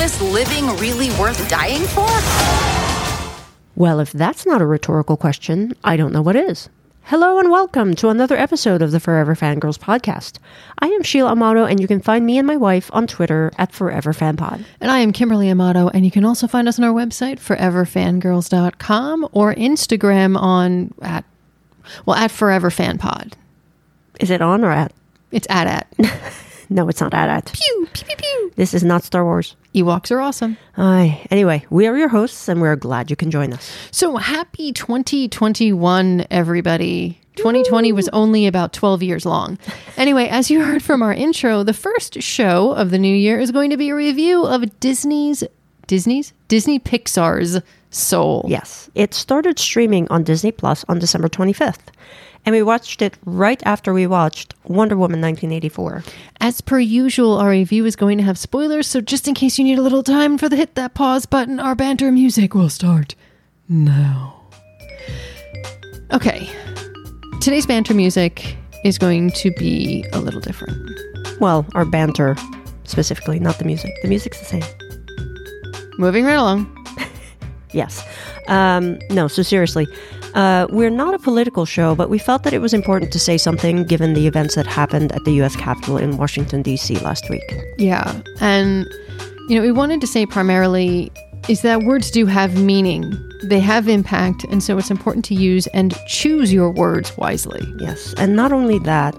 this living really worth dying for? Well, if that's not a rhetorical question, I don't know what is. Hello and welcome to another episode of the Forever Fangirls podcast. I am Sheila Amato, and you can find me and my wife on Twitter at Forever ForeverFanPod. And I am Kimberly Amato, and you can also find us on our website, foreverfangirls.com, or Instagram on at, well, at foreverfanpod. Is it on or at? It's at at. No, it's not at at. pew, pew, pew, pew. This is not Star Wars. Ewoks are awesome. Aye. Anyway, we are your hosts, and we're glad you can join us. So happy 2021, everybody. 2020 was only about 12 years long. Anyway, as you heard from our intro, the first show of the new year is going to be a review of Disney's Disney's Disney Pixar's Soul. Yes, it started streaming on Disney Plus on December 25th, and we watched it right after we watched Wonder Woman 1984. As per usual, our review is going to have spoilers, so just in case you need a little time for the hit that pause button, our banter music will start now. Okay. Today's banter music is going to be a little different. Well, our banter specifically, not the music. The music's the same. Moving right along. Yes. Um, no, so seriously, uh, we're not a political show, but we felt that it was important to say something given the events that happened at the U.S. Capitol in Washington, D.C. last week. Yeah. And, you know, we wanted to say primarily is that words do have meaning, they have impact, and so it's important to use and choose your words wisely. Yes. And not only that,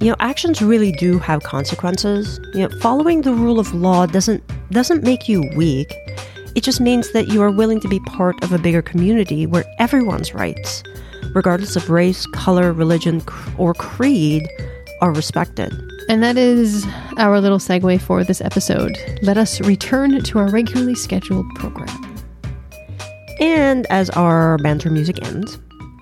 you know, actions really do have consequences. You know, following the rule of law doesn't doesn't make you weak. It just means that you are willing to be part of a bigger community where everyone's rights, regardless of race, color, religion, or creed, are respected. And that is our little segue for this episode. Let us return to our regularly scheduled program. And as our banter music ends,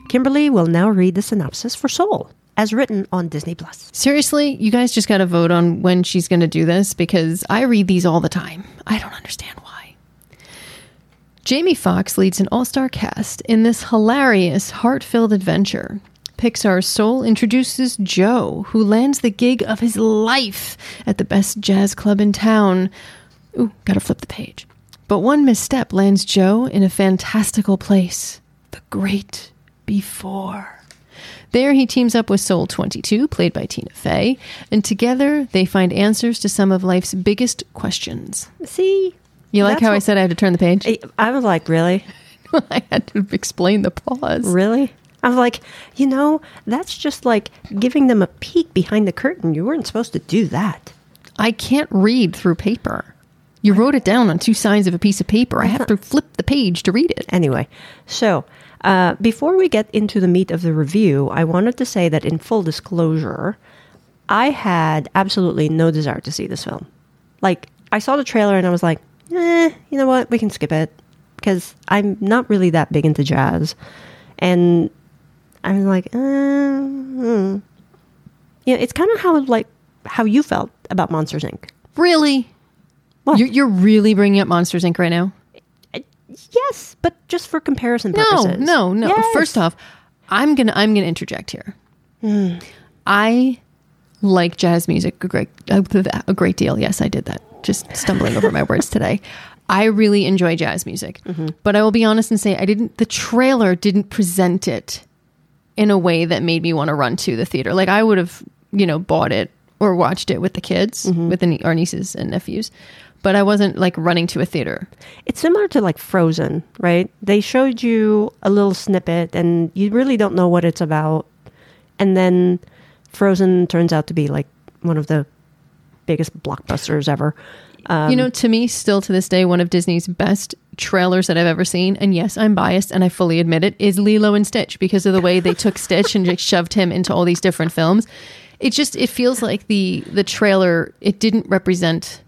Kimberly will now read the synopsis for Soul, as written on Disney Plus. Seriously, you guys just got to vote on when she's going to do this because I read these all the time. I don't understand why. Jamie Foxx leads an all star cast in this hilarious, heart filled adventure. Pixar's Soul introduces Joe, who lands the gig of his life at the best jazz club in town. Ooh, gotta flip the page. But one misstep lands Joe in a fantastical place the Great Before. There, he teams up with Soul 22, played by Tina Fey, and together they find answers to some of life's biggest questions. See? You like That's how I what- said I had to turn the page? I- I was like, really? I had to explain the pause. Really? I was like, you know, that's just like giving them a peek behind the curtain. You weren't supposed to do that. I can't read through paper. You wrote it down on two sides of a piece of paper. I have to flip the page to read it. Anyway, so uh, before we get into the meat of the review, I wanted to say that in full disclosure, I had absolutely no desire to see this film. Like, I saw the trailer and I was like, eh, you know what? We can skip it. Because I'm not really that big into jazz. And I'm like, uh, you know, it's kind of how like how you felt about Monsters Inc. Really? What? You're, you're really bringing up Monsters Inc. right now? Yes, but just for comparison purposes. no, no. Yes. First off, I'm gonna I'm gonna interject here. I like jazz music a great a great deal. Yes, I did that. Just stumbling over my words today. I really enjoy jazz music, but I will be honest and say I didn't. The trailer didn't present it in a way that made me want to run to the theater. Like I would have, you know, bought it or watched it with the kids, mm-hmm. with the, our nieces and nephews, but I wasn't like running to a theater. It's similar to like Frozen, right? They showed you a little snippet and you really don't know what it's about. And then Frozen turns out to be like one of the biggest blockbusters ever. Um, you know, to me, still to this day, one of Disney's best trailers that I've ever seen, and yes, I'm biased and I fully admit it, is Lilo and Stitch because of the way they took Stitch and just shoved him into all these different films. It just it feels like the the trailer it didn't represent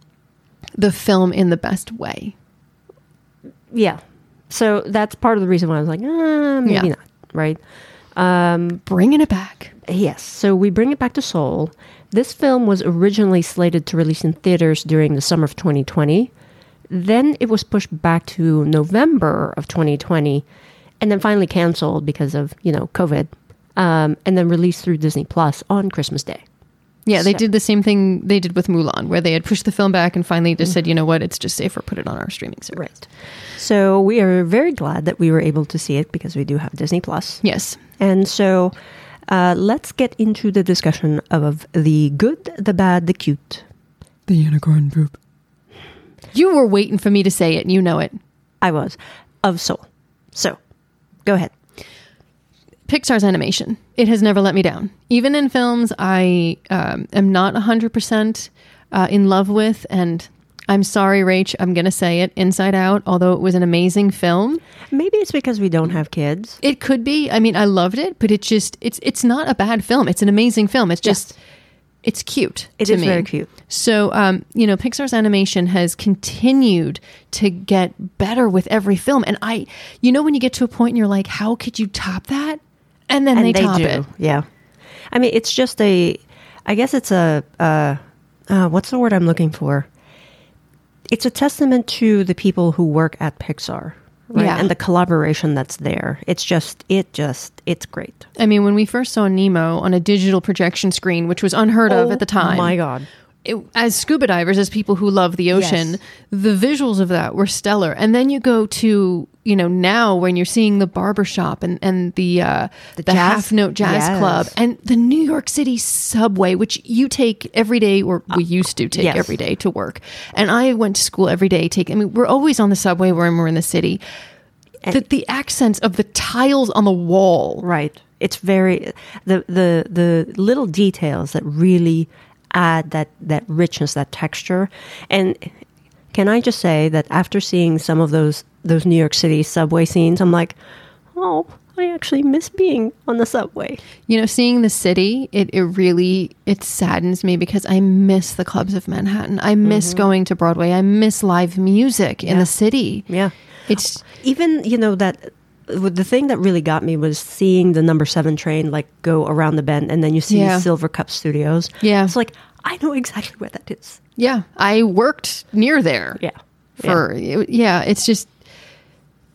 the film in the best way. yeah. So that's part of the reason why I was like, ah, maybe Yeah. not, right? Bringing it back. Yes, so we bring it back to Soul. This film was originally slated to release in theaters during the summer of 2020. Then it was pushed back to November of 2020, and then finally canceled because of you know COVID, um, and then released through Disney Plus on Christmas Day. Yeah, they So- did the same thing they did with Mulan, where they had pushed the film back and finally just said, you know what, it's just safer, put it on our streaming service. Right. So we are very glad that we were able to see it because we do have Disney Plus. Yes. And so uh, let's get into the discussion of the good, the bad, the cute. The unicorn poop. You were waiting for me to say it, and you know it. I was of Soul. So go ahead. Pixar's animation. It has never let me down. Even in films I um, am not 100% uh, in love with, and I'm sorry, Rach, I'm going to say it Inside Out, although it was an amazing film. Maybe it's because we don't have kids. It could be. I mean, I loved it, but it just, it's it's not a bad film. It's an amazing film. It's just, Yes. it's cute. It is me. very cute. So, um, you know, Pixar's animation has continued to get better with every film. And I, you know, when you get to a point and you're like, how could you top that? And then they, top it. Yeah. I mean, it's just a. I guess it's a. Uh, uh, what's the word I'm looking for? It's a testament to the people who work at Pixar, right? Yeah. And the collaboration that's there. It's just. It just. It's great. I mean, when we first saw Nemo on a digital projection screen, which was unheard of at the time, Oh my god. it, as scuba divers, as people who love the ocean, Yes. the visuals of that were stellar. And then you go to, you know, now when you're seeing the barbershop and, and the, uh, the, jazz- half note jazz yes. club and the New York City subway, which you take every day, or we used to take yes. every day to work. And I went to school every day. Take, I mean, we're always on the subway when we're in the city. The, the accents of the tiles on the wall. Right. It's very the the the little details that really add that that richness, that texture. And can I just say that after seeing some of those those New York City subway scenes, I'm like, oh, I actually miss being on the subway. You know, seeing the city, it, it really it saddens me because I miss the clubs of Manhattan. I miss going to Broadway. I miss live music in Mm-hmm. The city. Yeah. It's Even you know that the thing that really got me was seeing the number seven train like go around the bend, and then you see Yeah. Silvercup Studios. Yeah. it's like I know exactly where that is. yeah, I worked near there. Yeah. For yeah, it's just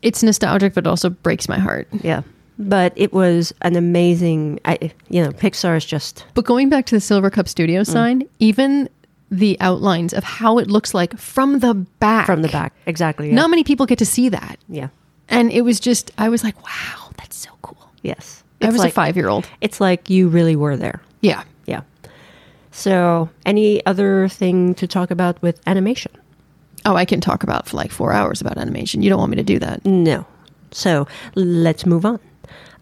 it's nostalgic but also breaks my heart. Yeah. But it was an amazing, I, you know, Pixar is just, But going back to the Silvercup Studio Mm. sign, even the outlines of how it looks like from the back. from the back. Exactly. Yeah. Not many people get to see that. yeah. And it was just I was like, wow, that's so cool. Yes. I It's was like, a five year old. It's like you really were there. Yeah. Yeah. So, any other thing to talk about with animation? Oh, I can talk about for like four hours about animation. You don't want me to do that. No. So, let's move on.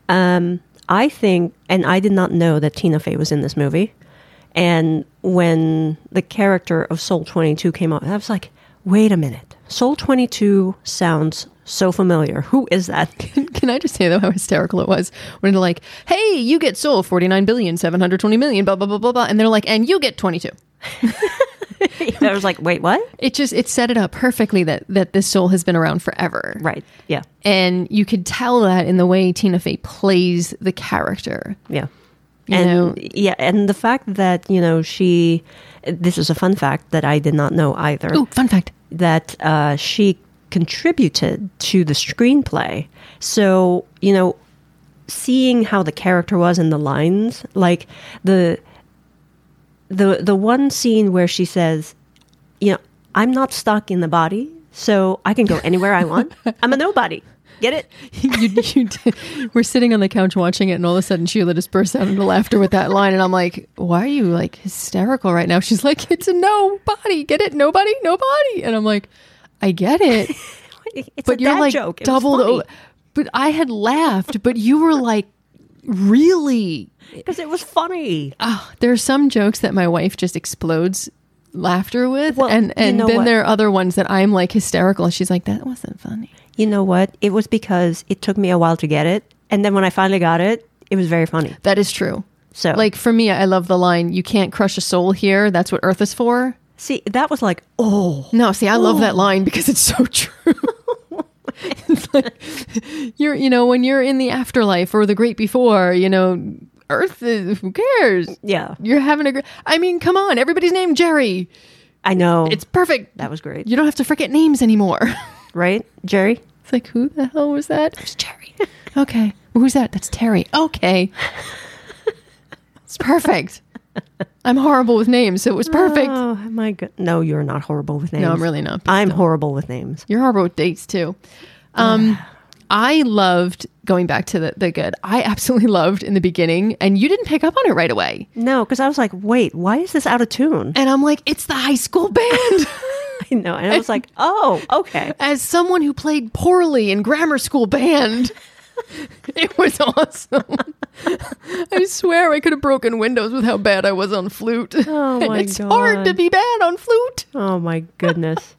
Um, I think, and I did not know that Tina Fey was in this movie. And when the character of Soul 22 came out, I was like, wait a minute. Soul 22 sounds so familiar. Who is that? Can I just say though how hysterical it was when they're like, "Hey, you get forty nine billion seven hundred twenty million, blah blah blah blah blah," and they're like, "And you get twenty two. I was like, wait, what? It just it set it up perfectly that that this soul has been around forever, Right. Yeah. and you could tell that in the way Tina Fey plays the character. Yeah. You and know- yeah, and the fact that, you know, she this is a fun fact that I did not know either. Ooh, fun fact. That uh, she contributed to the screenplay. So, you know, seeing how the character was in the lines, like the the the one scene where she says, you know, I'm not stuck in the body, so I can go anywhere I want. I'm a nobody. Get it? you, you. We're sitting on the couch watching it, and all of a sudden Sheila just bursts out into laughter with that line, and I'm like, "Why are you like hysterical right now?" She's like, "It's a nobody. Get it? Nobody, nobody." And I'm like, "I get it." It's but a you're like joke. Doubled over. But I had laughed, but you were like, really? Because it was funny. Oh, there are some jokes that my wife just explodes laughter with, Well, and you and know then what? there are other ones that I'm like hysterical, and she's like, "That wasn't funny." You know what? It was because it took me a while to get it, and then when I finally got it, it was very funny. That is true. So, Like for me, I love the line, "You can't crush a soul here. That's what Earth is for." see, that was like, oh, No, see, I love that oh. line because it's so true. it's like you're, you know, when you're in the afterlife or the great before, you know, Earth. Is, who cares? Yeah. You're having a. gr- I mean, come on, everybody's named Jerry. I know. It's perfect. that was great. You don't have to forget names anymore. Right, Jerry? It's like, who the hell was that? It was Jerry. Okay. Who's that? That's Terry. Okay. It's perfect. I'm horrible with names, so it was perfect. Oh my god. No, you're not horrible with names. No, I'm really not, I'm still. horrible with names. You're horrible with dates too. Um, I loved going back to the, the good. I absolutely loved in the beginning, and you didn't pick up on it right away. No, because I was like, wait, why is this out of tune? And I'm like, it's the high school band. I know. And I was like, oh, okay. As someone who played poorly in grammar school band, it was awesome. I swear I could have broken windows with how bad I was on flute. Oh And my it's hard to be bad on flute. Oh my goodness.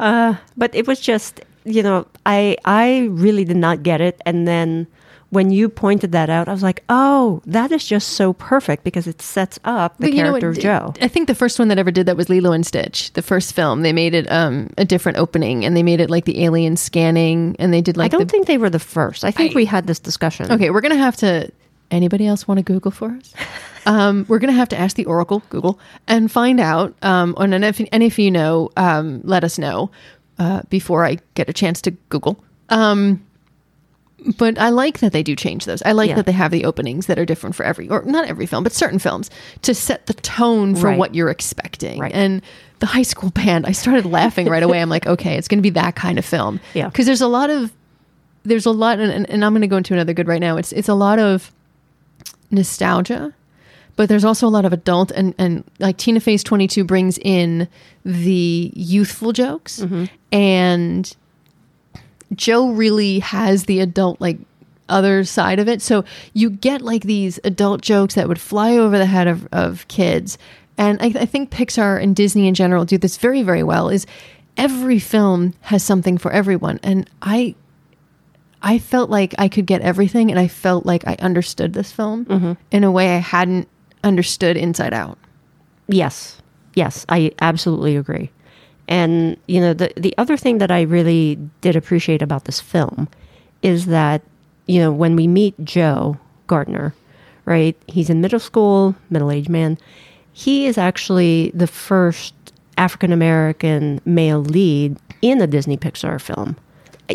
uh, but it was just, you know, I I really did not get it. And then when you pointed that out, I was like, oh, that is just so perfect because it sets up the But you know character of Joe. I think the first one that ever did that was Lilo and Stitch. The first film, they made it um, a different opening, and they made it like the alien scanning, and they did like. I don't the. think they were the first. I think I- we had this discussion. okay, we're gonna have to. Anybody else want to Google for us? um, we're gonna have to ask the Oracle, Google, and find out. Um, and if and if you know, um, let us know uh, before I get a chance to Google. Um, but I like that they do change those. I like Yeah. that they have the openings that are different for every, or not every film, but certain films to set the tone for Right. what you're expecting. Right. And the high school band, I started laughing right away. I'm like, okay, it's going to be that kind of film. Yeah. Because there's a lot of, there's a lot, and, and, and I'm going to go into another good right now. It's it's a lot of nostalgia, but there's also a lot of adult and and like Tina Fey's 22 brings in the youthful jokes mm-hmm. and Joe really has the adult like other side of it. So you get like these adult jokes that would fly over the head of, of kids. And I, I think Pixar and Disney in general do this very, very well is every film has something for everyone. And I I felt like I could get everything and I felt like I understood this film mm-hmm. in a way I hadn't understood inside out. Yes. Yes, I absolutely agree. And you know, the the other thing that I really did appreciate about this film is that you know, when we meet Joe Gardner, right? He's in middle school, middle-aged man. He is actually the first African American male lead in a Disney Pixar film.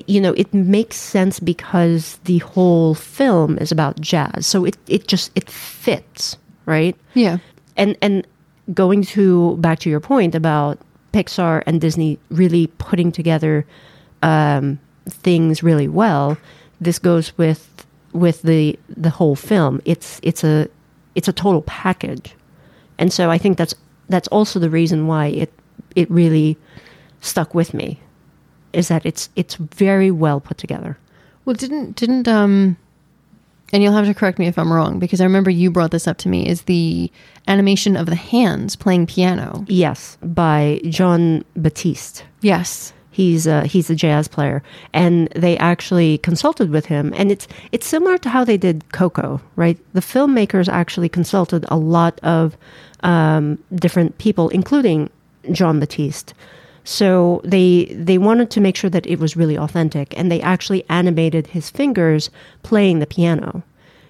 You know, it makes sense because the whole film is about jazz. So it it just it fits, right? Yeah. and and going to back to your point about Pixar and Disney really putting together um, things really well, this goes with with the the whole film. It's it's a it's a total package, and so I think that's that's also the reason why it it really stuck with me, is that it's it's very well put together. Well, didn't didn't um, and you'll have to correct me if I'm wrong because I remember you brought this up to me. Is the animation of the hands playing piano? Yes, by Jon Batiste. Yes. He's a, he's a jazz player, and they actually consulted with him. And it's it's similar to how they did Coco, right? The filmmakers actually consulted a lot of um, different people, including Jon Batiste. So they they wanted to make sure that it was really authentic, and they actually animated his fingers playing the piano.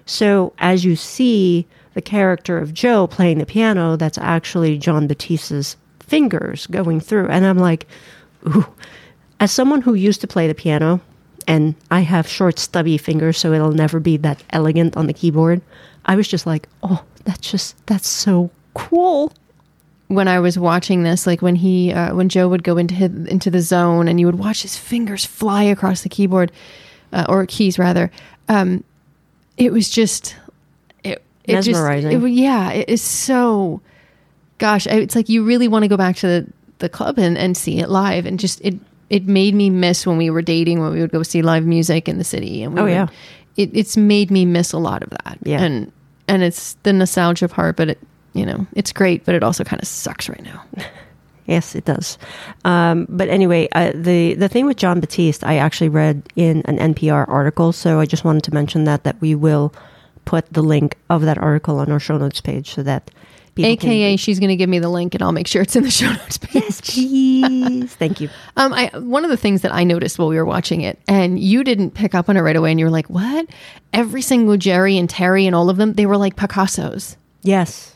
So as you see the character of Joe playing the piano, that's actually Jon Batiste's fingers going through, and I'm like, ooh. As someone who used to play the piano, and I have short, stubby fingers, so it'll never be that elegant on the keyboard. I was just like, oh, that's just that's so cool. When I was watching this, like when he, uh, when Joe would go into his, into the zone, and you would watch his fingers fly across the keyboard, uh, or keys rather. Um, it was just, it, it just- Mesmerizing. it yeah, it is so. Gosh, it's like you really want to go back to the, the club and, and see it live, and just it it made me miss when we were dating when we would go see live music in the city, and we Oh, would- yeah. it, it's made me miss a lot of that, Yeah. and and it's the nostalgia part, but it you know it's great, but it also kind of sucks right now. Yes, it does. Um, but anyway, uh, the the thing with Jon Batiste, I actually read in an NPR article, so I just wanted to mention that that we will put the link of that article on our show notes page so that people can- AKA, she's going to give me the link, and I'll make sure it's in the show notes page. yes, please. Thank you. Um, I one of the things that I noticed while we were watching it, and you didn't pick up on it right away, and you were like, "What?" Every single Jerry and Terry and all of them, they were like Picasso's. Yes.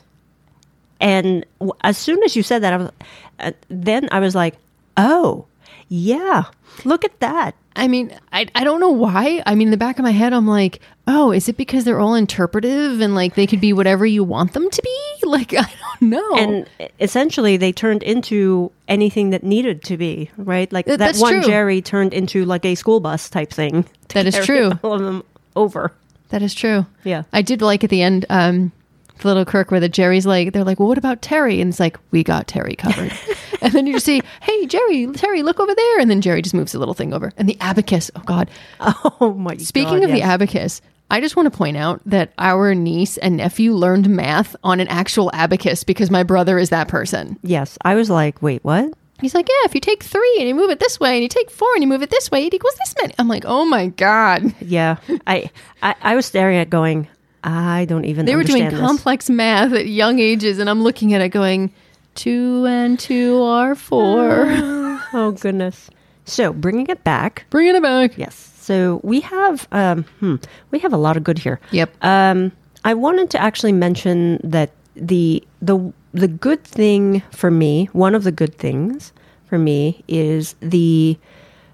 And w- as soon as you said that, I was, uh, then I was like, oh, yeah, look at that. I mean, I I don't know why. I mean, in the back of my head, I'm like, "Oh, is it because they're all interpretive and like they could be whatever you want them to be?" Like, I don't know. And essentially, they turned into anything that needed to be, right? Like Th- that one true. Jerry turned into like a school bus type thing. That is true. All of them over. that is true. Yeah. I did like at the end, um, the little quirk where the Jerry's like, they're like, well, what about Terry? And it's like, we got Terry covered. and then you just see, hey, Jerry, Terry, look over there. And then Jerry just moves the little thing over. And the abacus, oh God. Oh my Speaking God, of the abacus, I just want to point out that our niece and nephew learned math on an actual abacus because my brother is that person. Yes, I was like, wait, what? He's like, yeah, if you take three and you move it this way and you take four and you move it this way, it equals this many. I'm like, oh my God. Yeah, I, I I was staring at going. I don't even. They were doing this. complex math at young ages, and I'm looking at it going, two and two are four. Oh goodness. So bringing it back. Bringing it back. Yes. So we have um, hmm, we have a lot of good here. Yep. Um, I wanted to actually mention that the the the good thing for me, one of the good things for me, is the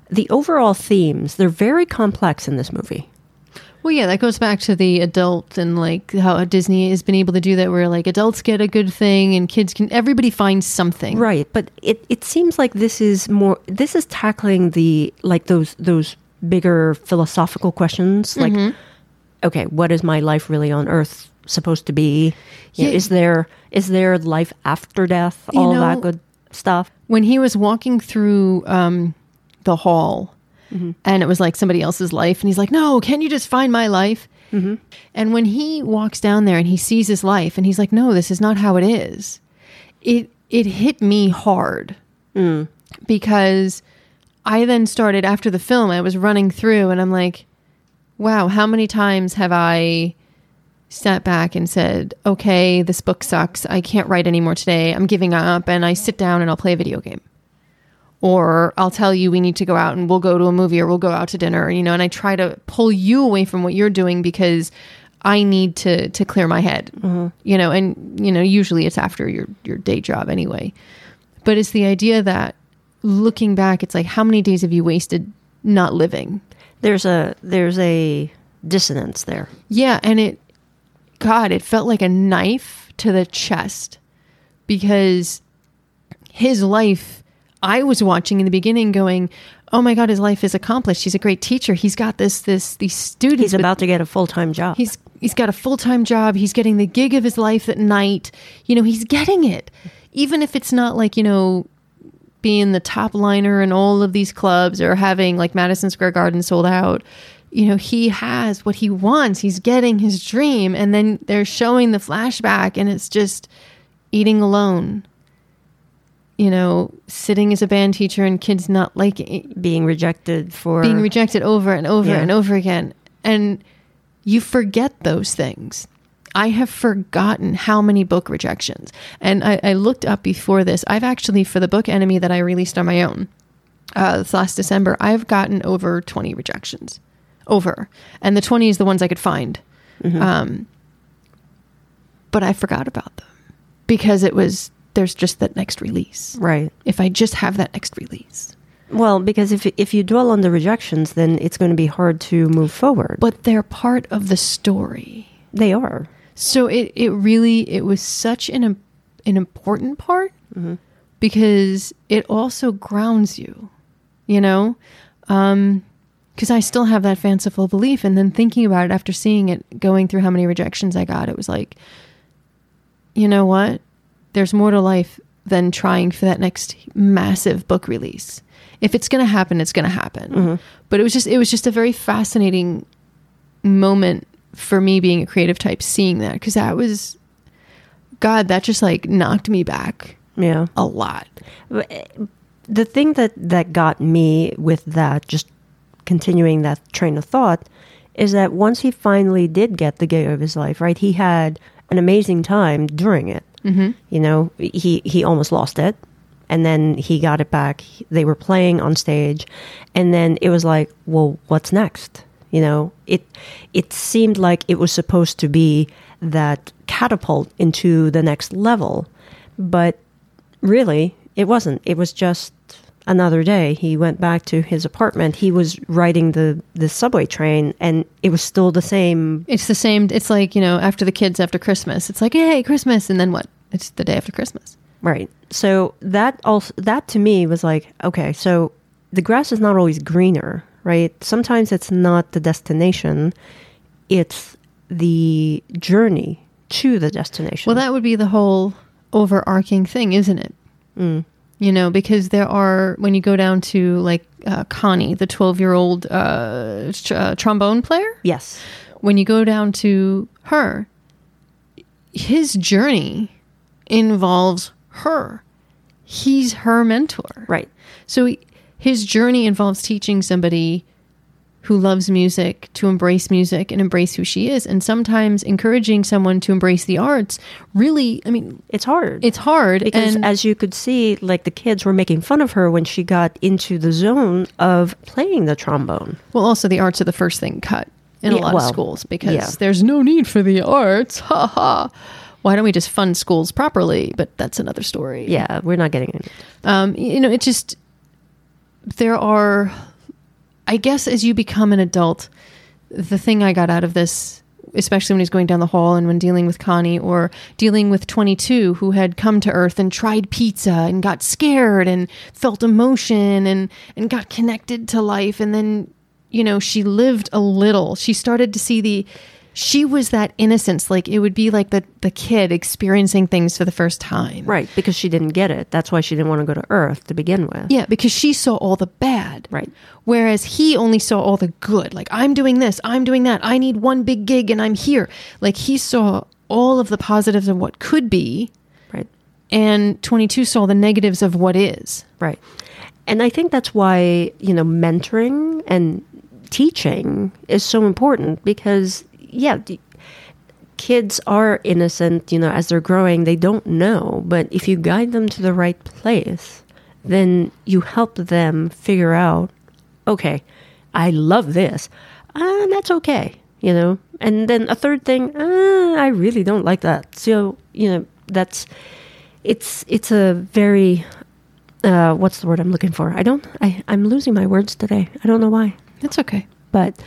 the overall themes. They're very complex in this movie. Well, yeah, that goes back to the adult and like how Disney has been able to do that, where like adults get a good thing and kids can, everybody finds something. Right, but it, it seems like this is more this is tackling the like those those bigger philosophical questions like Mm-hmm. okay, what is my life really on earth supposed to be? Yeah. is there is there life after death? You All know- that good stuff. When he was walking through um, the hall Mm-hmm. and it was like somebody else's life, and he's like, no, can't you just find my life? Mm-hmm. And when he walks down there and he sees his life and he's like, no, this is not how it is, it, it hit me hard mm. because I then started after the film, I was running through and I'm like, wow, how many times have I sat back and said, okay, this book sucks. I can't write anymore today. I'm giving up. And I sit down and I'll play a video game. Or I'll tell you we need to go out and we'll go to a movie or we'll go out to dinner, you know, and I try to pull you away from what you're doing because I need to to clear my head. Mm-hmm. You know, and you know, usually it's after your your day job anyway. But it's the idea that looking back, it's like how many days have you wasted not living? There's a there's a dissonance there. Yeah, and it, God, it felt like a knife to the chest because his life, I was watching in the beginning going, oh my God, his life is accomplished. He's a great teacher. He's got this, this, these students. He's about to get a full time job. He's he's got a full time job. He's getting the gig of his life at night. You know, he's getting it, even if it's not like you know being the top liner in all of these clubs or having like Madison Square Garden sold out. You know, he has what he wants. He's getting his dream, and then they're showing the flashback, and it's just eating alone. You know, sitting as a band teacher and kids not liking being rejected for being rejected over and over Yeah. and over again. And you forget those things. I have forgotten how many book rejections. And I, I looked up before this. I've actually, for the book Enemy that I released on my own uh, this last December, I've gotten over 20 rejections. Over. And the 20 is the ones I could find. Um, but I forgot about them because it was, there's just that next release. right. If I just have that next release. Well, because if if you dwell on the rejections, then it's going to be hard to move forward. But they're part of the story. they are. So it, it really it was such an an important part mm-hmm. because it also grounds you, you know, um, because I still have that fanciful belief, and then thinking about it after seeing it, going through how many rejections I got, it was like, you know what, there's more to life than trying for that next massive book release. If it's going to happen, it's going to happen. Mm-hmm. But it was just it was just a very fascinating moment for me being a creative type seeing that because that was god that just like knocked me back Yeah. a lot eh, the thing that that got me with that just continuing that train of thought is that once he finally did get the gig of his life, right, he had an amazing time during it. Mm-hmm. You know, he he almost lost it, and then he got it back. They were playing on stage, and then it was like, well, what's next? You know, it it seemed like it was supposed to be that catapult into the next level, but really, it wasn't. It was just another day. He went back to his apartment. He was riding the the subway train, and it was still the same. It's the same. It's like you know, after the kids after Christmas. It's like, hey, Christmas, and then what? It's the day after Christmas. Right. So that also that to me was like, okay, so the grass is not always greener, right? Sometimes it's not the destination, it's the journey to the destination. Well, that would be the whole overarching thing, isn't it? You know, because there are when you go down to like uh, Connie, the twelve-year-old uh, tr- uh, trombone player. yes. when you go down to her, his journey involves her. He's her mentor. Right. So he- his journey involves teaching somebody who loves music to embrace music and embrace who she is. And sometimes encouraging someone to embrace the arts really, I mean, It's hard. it's hard. because and as you could see, like the kids were making fun of her when she got into the zone of playing the trombone. well, also the arts are the first thing cut in a Yeah, lot well, of schools because yeah. there's no need for the arts. Ha ha. Why don't we just fund schools properly? But that's another story. Yeah, we're not getting it. um, you know, it just there are. I guess as you become an adult, the thing I got out of this, especially when he's going down the hall and when dealing with Connie or dealing with 22, who had come to Earth and tried pizza and got scared and felt emotion and and got connected to life, and then you know she lived a little. She started to see the. She was that innocence, like it would be like the the kid experiencing things for the first time. Right, because she didn't get it. That's why she didn't want to go to Earth to begin with. Yeah, because she saw all the bad. Right. Whereas he only saw all the good. Like, I'm doing this, I'm doing that, I need one big gig and I'm here. Like, he saw all of the positives of what could be, Right. and 22 saw the negatives of what is. Right. And I think that's why, you know, mentoring and teaching is so important because, yeah, the- kids are innocent, you know, as they're growing, they don't know. But if you guide them to the right place, then you help them figure out, okay, I love this. Uh, that's okay, you know. And then a third thing, uh, I really don't like that. So, you know, that's it's it's a very uh, what's the word I'm looking for? I don't. I I'm losing my words today. I don't know why, That's okay. but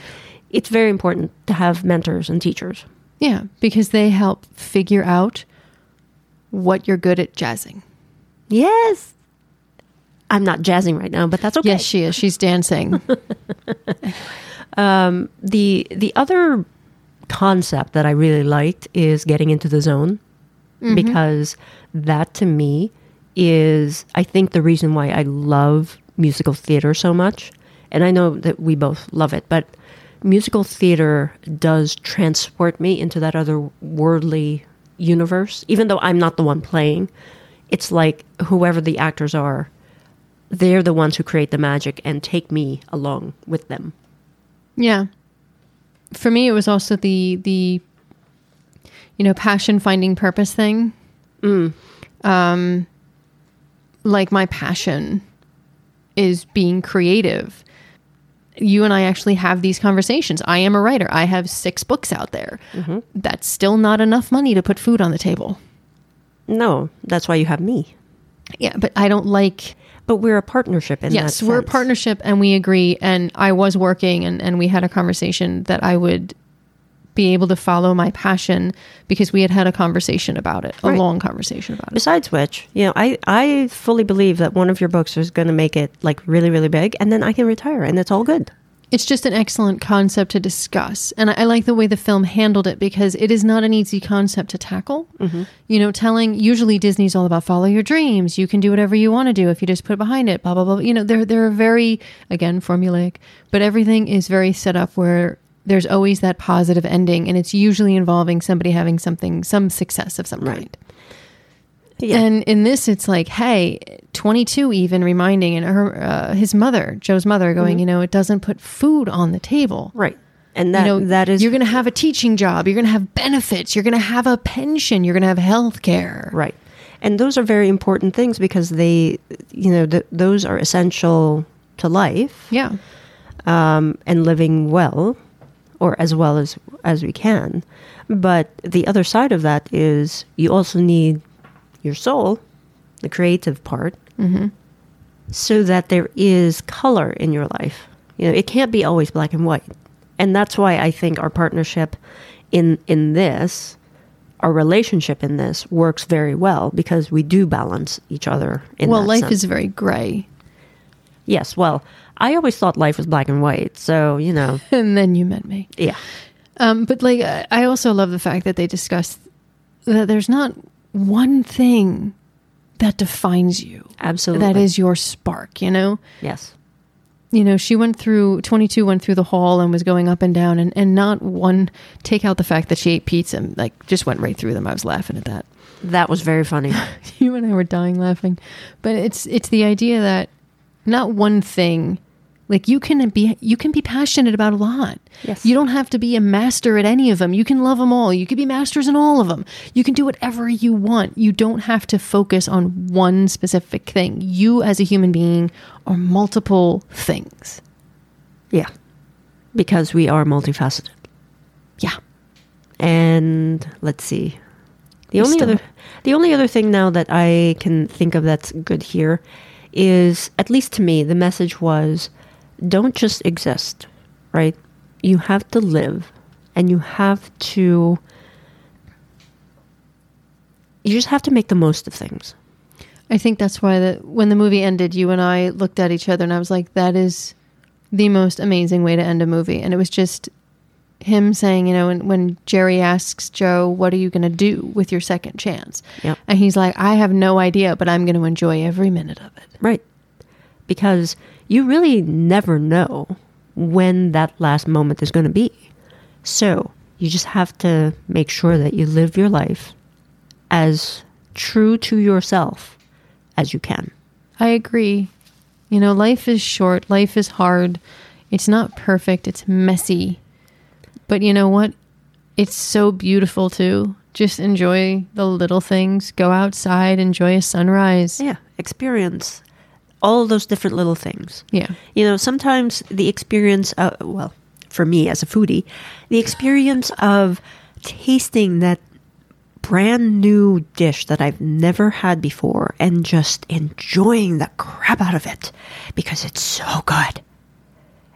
it's very important to have mentors and teachers. Yeah, because they help figure out what you're good at jazzing. Yes, I'm not jazzing right now, but that's okay. Yes, she is. She's dancing. Um, the the other concept that I really liked is getting into the zone mm-hmm. because that to me is I think the reason why I love musical theater so much. And I know that we both love it, but musical theater does transport me into that other worldly universe. Even though I'm not the one playing, it's like whoever the actors are, they're the ones who create the magic and take me along with them. Yeah. For me, it was also the the you know passion finding purpose thing. Um, like my passion is being creative. You and I actually have these conversations. I am a writer. I have six books out there. Mm-hmm. That's still not enough money to put food on the table. No, that's why you have me. Yeah, but I don't like But we're a partnership in yes that we're a partnership and we agree and i was working and, and we had a conversation that i would be able to follow my passion because we had had a conversation about it a Right. long conversation about it Besides which, you know, I, I fully believe that one of your books is going to make it like really, really big, and then I can retire, and it's all good. it's just an excellent concept to discuss and I, I like the way the film handled it because it is not an easy concept to tackle mm-hmm. you know telling usually disney's all about follow your dreams you can do whatever you want to do if you just put it behind it blah blah blah you know they're they're very again formulaic but everything is very set up where there's always that positive ending and it's usually involving somebody having something some success of some kind Yeah. and in this, it's like, hey, 22 even reminding and her, uh, his mother, Joe's mother, going, you know, it doesn't put food on the table. Right. And that you know, that is you're going to have a teaching job, you're going to have benefits, you're going to have a pension, you're going to have health care. right. And those are very important things because they, you know, th- those are essential to life Yeah. um, and living well, or as well as as we can. But the other side of that is you also need your soul, the creative part, mm-hmm. so that there is color in your life. You know, it can't be always black and white, and that's why I think our partnership in in this, our relationship in this works very well because we do balance each other. In well, life sense. is very gray. yes. Well, I always thought life was black and white, so you know, And then you met me. yeah. Um, but like, I also love the fact that they discuss that there's not one thing that defines you. Absolutely. That is your spark, you know? Yes. You know, she went through, 22 went through the hall and was going up and down, and, and not one, take out the fact that she ate pizza, and, like, just went right through them. I was laughing at that. That was very funny. you and I were dying laughing. But it's it's the idea that not one thing like you can be you can be passionate about a lot. Yes. You don't have to be a master at any of them. You can love them all. You can be masters in all of them. You can do whatever you want. You don't have to focus on one specific thing. You as a human being are multiple things. yeah. Because we are multifaceted. Yeah. And let's see. The only other the only other thing now that I can think of that's good here is at least to me the message was don't just exist, right? You have to live and you have to you just have to make the most of things. I think that's why that when the movie ended, you and I looked at each other and I was like, that is the most amazing way to end a movie. And it was just him saying, you know, when, when Jerry asks Joe, what are you going to do with your second chance? Yep. And he's like, I have no idea, but I'm going to enjoy every minute of it. Right. Because you really never know when that last moment is going to be. So you just have to make sure that you live your life as true to yourself as you can. I agree. You know, life is short, life is hard. It's not perfect, it's messy. But you know what? It's so beautiful too. Just enjoy the little things. Go outside, enjoy a sunrise. Yeah. Experience all those different little things. Yeah. You know, sometimes the experience, of, well, for me as a foodie, the experience of tasting that brand new dish that I've never had before and just enjoying the crap out of it because it's so good.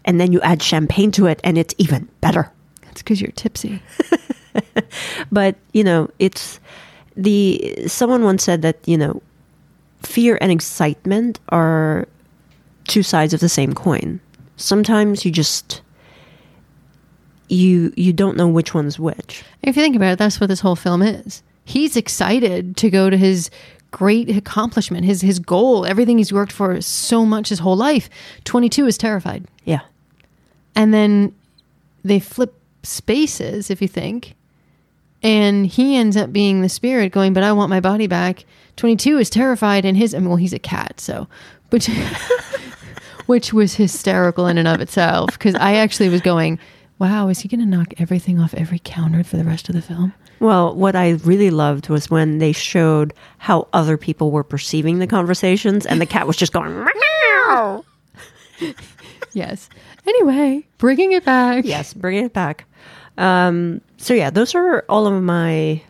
And then you add champagne to it and it's even better. It's because you're tipsy. But, you know, it's the someone once said that, you know, fear and excitement are two sides of the same coin. Sometimes you just you you don't know which one's which. If you think about it, that's what this whole film is. He's excited to go to his great accomplishment, his his goal, everything he's worked for so much his whole life. 22 is terrified. Yeah. And then they flip spaces, if you think. And he ends up being the spirit going, but I want my body back. 22 is terrified, and his, I mean, well, he's a cat, so, which, which was hysterical in and of itself. Because I actually was going, wow, is he going to knock everything off every counter for the rest of the film? Well, what I really loved was when they showed how other people were perceiving the conversations and the cat was just going meow. Yes. Anyway, bringing it back. Yes, bringing it back. Um, so yeah, those are all of my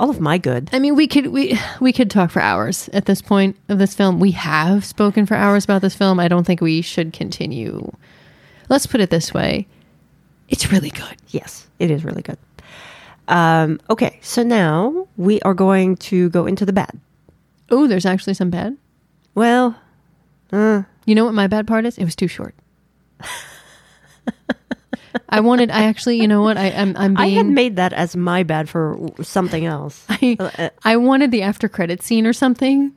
all of my good. I mean, we could we we could talk for hours at this point of this film. We have spoken for hours about this film. I don't think we should continue. Let's put it this way: it's really good. Yes, it is really good. Um, okay, so now we are going to go into the bad. Oh, there's actually some bad. Well, uh, You know what my bad part is? It was too short. I wanted. I actually. You know what? I, I'm. I'm I had made that as my bad for something else. I, I wanted the after credit scene or something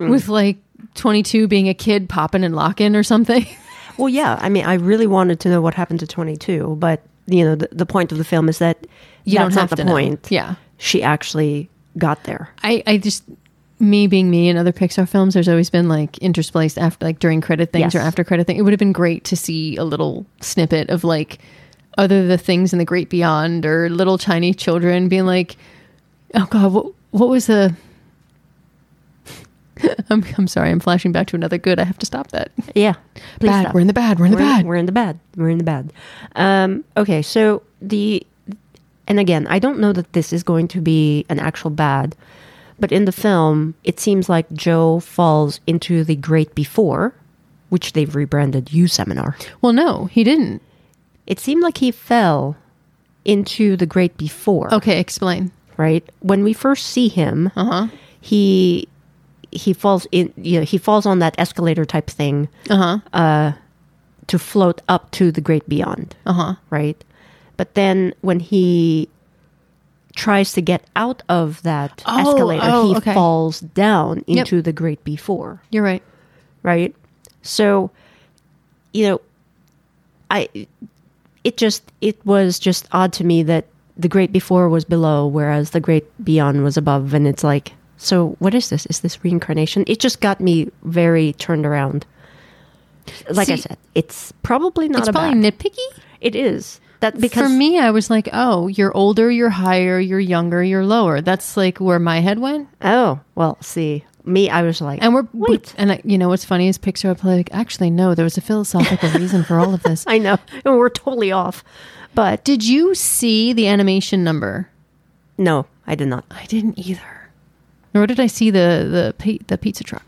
mm. with like 22 being a kid popping and locking or something. Well, yeah, I mean, I really wanted to know what happened to 22, but you know, the, the point of the film is that You that's don't not have the to know. point. Yeah. she actually got there. I, I just me being me in other Pixar films, there's always been like interspliced after like during credit things Yes. or after credit thing. It would have been great to see a little snippet of like, other the things in the great beyond or little tiny children being like, oh God, what, what was the. I'm, I'm sorry, I'm flashing back to another good. I have to stop that. Yeah. Bad. stop. We're in the bad. We're in the we're, bad. We're in the bad. We're in the bad. Um, okay, so the and again, I don't know that this is going to be an actual bad, but in the film, it seems like Joe falls into the Great Before, which they've rebranded You Seminar. well, no, he didn't. It seemed like he fell into the Great Before. Okay, explain. right? When we first see him, Uh-huh. he he falls in. You know, he falls on that escalator type thing Uh huh. to float up to the great beyond, Uh huh. right? But then when he tries to get out of that Oh, escalator, oh, he okay. falls down into the great before, You're right. right? So, you know, I it just it was just odd to me that the great before was below, whereas the great beyond was above, and it's like, so what is this? Is this reincarnation? It just got me very turned around. Like I said, it's probably not It's probably bad. nitpicky. It is that because For me, I was like, oh, you're older, you're higher, you're younger, you're lower. That's like where my head went. Oh well, see me, I was like, And we're wait. and I, you know what's funny is Pixar would play like, actually, no, there was a philosophical reason for all of this. I know and we're totally off, but Did you see the animation number? no, I did not. I didn't either. Nor did I see the the the pizza truck.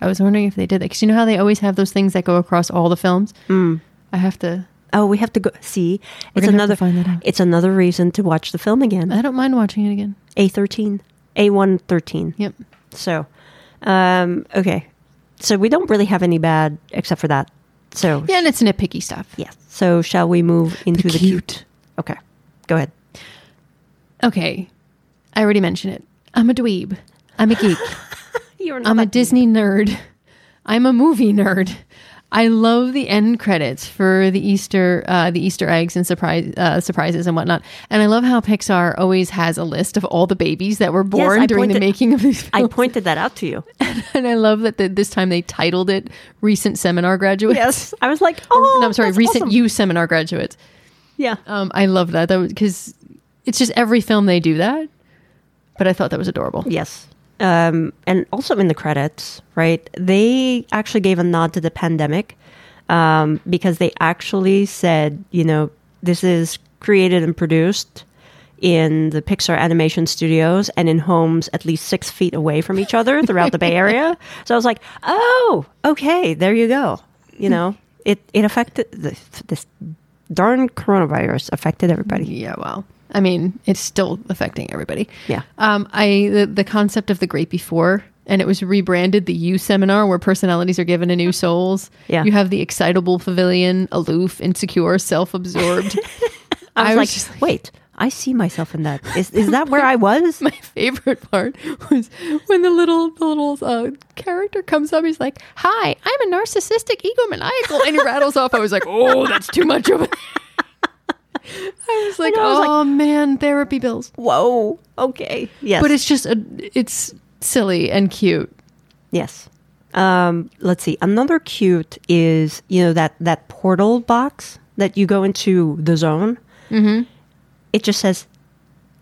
I was wondering if they did that because you know how they always have those things that go across all the films. Mm. I have to. Oh, we have to go see. We're It's gonna have to another. find that out. It's another reason to watch the film again. I don't mind watching it again. A thirteen, A one thirteen. Yep. So, um, okay. So we don't really have any bad except for that. So Yeah, and it's nitpicky stuff. yes. So shall we move into the, cute. cute? Okay, go ahead. Okay, I already mentioned it. I'm a dweeb. I'm a geek. You're I'm a Disney nerd. I'm a movie nerd. I love the end credits for the Easter, uh, the Easter eggs and surprise uh, surprises and whatnot. And I love how Pixar always has a list of all the babies that were born I during the making of these Films. I pointed that out to you. and I love that the, this time they titled it "Recent Seminar Graduates." Yes, I was like, oh, no, I'm sorry, recent awesome. You Seminar graduates. Yeah, Um, I love that because it's just every film they do that. But I thought that was adorable. Yes. Um, and also in the credits, right? They actually gave a nod to the pandemic um, because they actually said, you know, this is created and produced in the Pixar animation studios and in homes at least six feet away from each other throughout the Bay Area. So I was like, oh, okay, there you go. You know, it, it affected the, this darn coronavirus affected everybody. Yeah, well, I mean, it's still affecting everybody. Yeah. Um, I the, the concept of the great before, and it was rebranded the You Seminar, where personalities are given a new souls. Yeah. You have the excitable pavilion, aloof, insecure, self-absorbed. I was, like, just like, wait, I see myself in that. Is, is that where I was? my favorite part was when the little the little uh, character comes up. He's like, "Hi, I'm a narcissistic egomaniacal," and he rattles off. I was like, "Oh, that's too much of it." I was like, know, I was like- "Oh man, therapy bills." Whoa. Okay. Yes. But it's just a, it's silly and cute. yes. Um, let's see. Another cute is you know that that portal box that you go into the zone. Mm-hmm. It just says,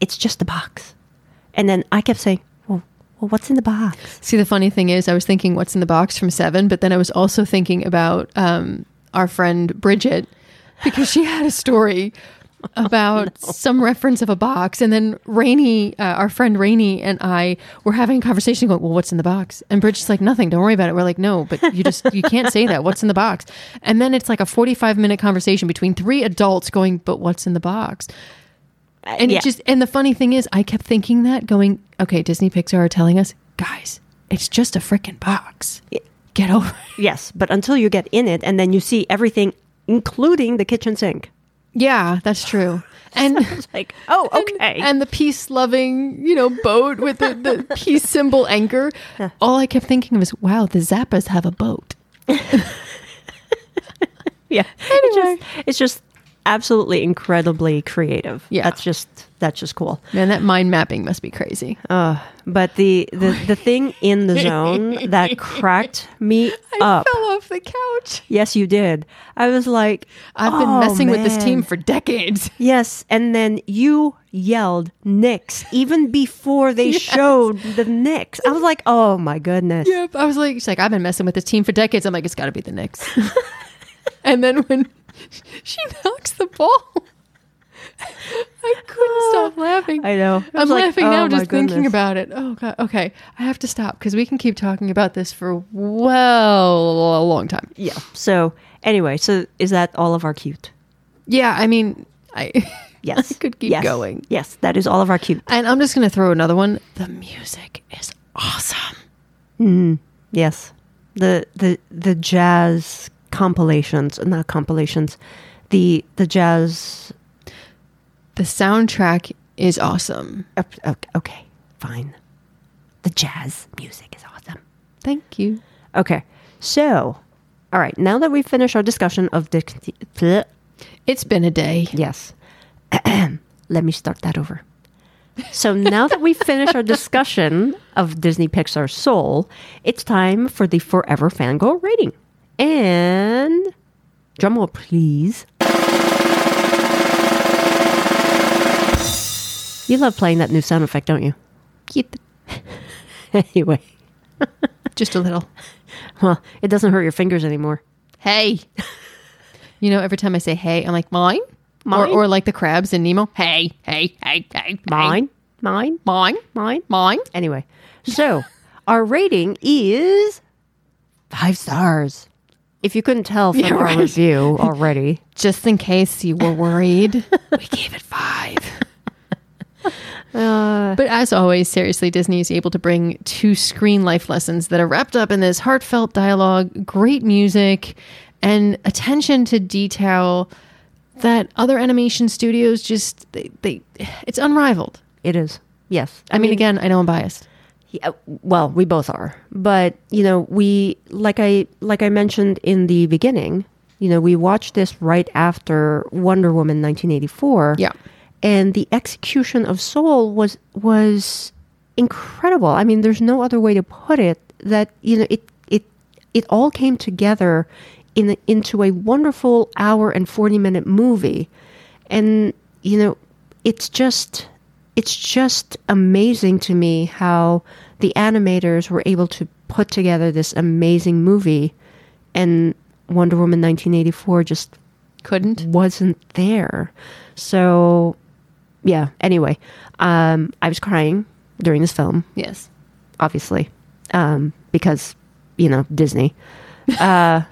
"It's just a box," and then I kept saying, "Well, well, what's in the box?" See, the funny thing is, I was thinking, "What's in the box?" from Seven, but then I was also thinking about um, our friend Bridget because she had a story about some reference of a box, and then Rainey, uh, our friend Rainey, and I were having a conversation, going, "Well, what's in the box?" And Bridget's like, "Nothing. Don't worry about it." We're like, "No, but you just you can't say that. What's in the box?" And then it's like a forty-five minute conversation between three adults going, "But what's in the box?" And Yeah. it just and the funny thing is, I kept thinking that, going, "Okay, Disney Pixar are telling us, guys, it's just a freaking box. Get over." it." Yes, but until you get in it, and then you see everything, including the kitchen sink. Yeah, that's true. And like, oh, okay. And, the peace loving, you know, boat with the, the peace symbol anchor. All I kept thinking of was, wow, the Zappas have a boat. yeah. It's just, it's just absolutely incredibly creative. Yeah. that's just that's just cool. Man, that mind mapping must be crazy. But the the the thing in the zone that cracked me up. fell off the couch. Yes, you did. I was like, I've been "Oh, messing with this team for decades. Yes, and then you yelled Knicks even before they showed the Knicks. I was like, oh my goodness. Yep. I was like, she's like, I've been messing with this team for decades. I'm like, it's got to be the Knicks. and then when she knocks the ball, I couldn't stop ah, laughing. I know. I I'm like, laughing oh now just thinking about it. Oh god. Okay, I have to stop because we can keep talking about this for well a long time. Yeah. So anyway, so is that all of our cute? Yeah, I mean, I Yes. I could keep Yes. going. Yes, that is all of our cute. And I'm just gonna throw another one. The music is awesome. Mm-hmm. Yes. The the the jazz compilations, not compilations. The the jazz The soundtrack is awesome. okay, fine. The jazz music is awesome. Thank you. Okay. So, all right, now that we've finished our discussion of the It's been a day. Yes. Let me start that over. So now that we've finished our discussion of Disney Pixar Soul, it's time for the Forever Fangirl rating. And drumroll, please. You love playing that new sound effect, don't you? Anyway, Just a little. well, it doesn't hurt your fingers anymore. Hey. You know, every time I say hey, I'm like, mine? Mine? Or, or like the crabs in Nemo. Hey, hey, hey, hey. Mine, mine, Mine? mine. Mine? Anyway, so our rating is five stars. If you couldn't tell from Yeah, our right. review already, Just in case you were worried, we gave it five. Uh, but as always, seriously, Disney is able to bring two screen life lessons that are wrapped up in this heartfelt dialogue, great music, and attention to detail that other animation studios just they, they it's unrivaled. it is. Yes. I mean, again, I know I'm biased. Yeah, uh, well, we both are. But, you know, we like I like I mentioned in the beginning, you know, we watched this right after Wonder Woman 1984. Yeah. And the execution of Soul was was incredible. I mean, there's no other way to put it that, you know, it it it all came together in into a wonderful hour and 40 minute movie. And, you know, it's just it's just amazing to me how the animators were able to put together this amazing movie and Wonder Woman 1984 just Couldn't. wasn't there. So, yeah, anyway, um, I was crying during this film, Yes. obviously, um, because, you know, Disney. I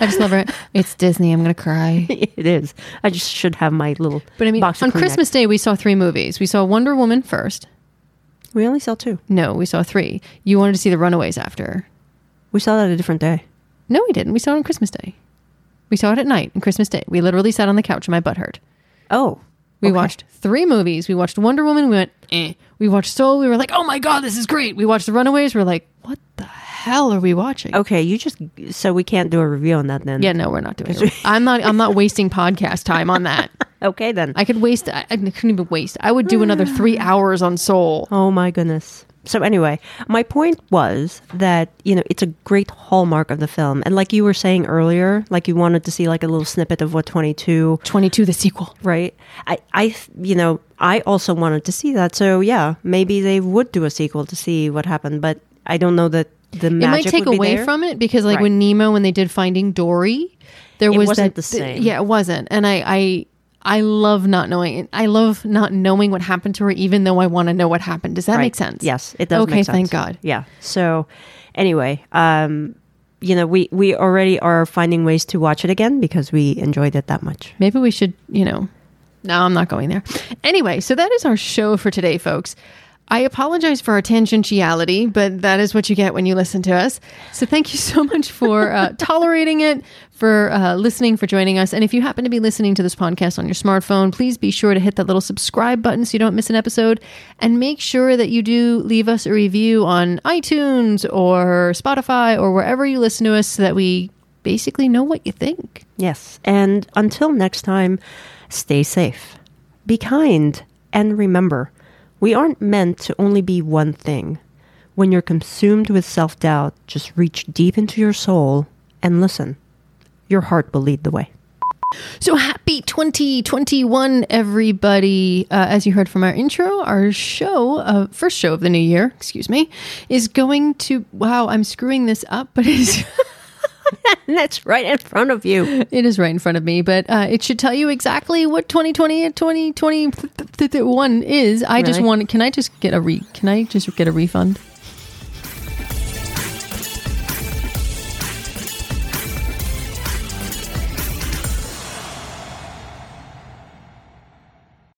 just love it. It's Disney. I'm gonna cry. it is. I just should have my little But I mean, box on Christmas Day, we saw three movies. We saw Wonder Woman first. We only saw two. No, we saw three. You wanted to see The Runaways after. We saw that a different day. No, we didn't. We saw it on Christmas Day. We saw it at night on Christmas Day. We literally sat on the couch and my butt hurt. Oh. We okay. watched three movies. We watched Wonder Woman. We went, eh. We watched Soul. We were like, oh my God, this is great. We watched The Runaways. We are like, what the hell are we watching? Okay, you just so we can't do a review on that then. Yeah, no, we're not doing it. I'm not. I'm not wasting podcast time on that. Okay then. I could waste. I, I couldn't even waste. I would do another three hours on Soul. Oh my goodness. So anyway, my point was that, you know, it's a great hallmark of the film. And like you were saying earlier, like you wanted to see like a little snippet of what 22, 22, the sequel. right? I I you know, I also wanted to see that. So yeah, maybe they would do a sequel to see what happened, but I don't know that the it might take away there. from it because like Right. when Nemo when they did Finding Dory, there It was wasn't that the same. yeah, it wasn't. And I I I love not knowing. I love not knowing what happened to her, even though I want to know what happened. Does that Right. make sense? Yes, it does. Okay, make sense. thank God. Yeah. So, anyway, um, you know, we we already are finding ways to watch it again because we enjoyed it that much. Maybe we should, you know. No, I'm not going there. Anyway, so that is our show for today, folks. I apologize for our tangentiality, but that is what you get when you listen to us. So thank you so much for uh, tolerating it, for uh, listening, for joining us. And if you happen to be listening to this podcast on your smartphone, please be sure to hit that little subscribe button so you don't miss an episode. And make sure that you do leave us a review on iTunes or Spotify or wherever you listen to us so that we basically know what you think. Yes. And until next time, stay safe, be kind, and remember, we aren't meant to only be one thing. When you're consumed with self doubt, just reach deep into your soul and listen. Your heart will lead the way. So happy 2021, everybody. Uh, as you heard from our intro, our show, uh, first show of the new year, excuse me, is going to, wow, I'm screwing this up, but it is. That's right in front of you. It is right in front of me, but uh, it should tell you exactly what 2020 and 2021 is. I just want. Can I just get a re? Can I just get a refund?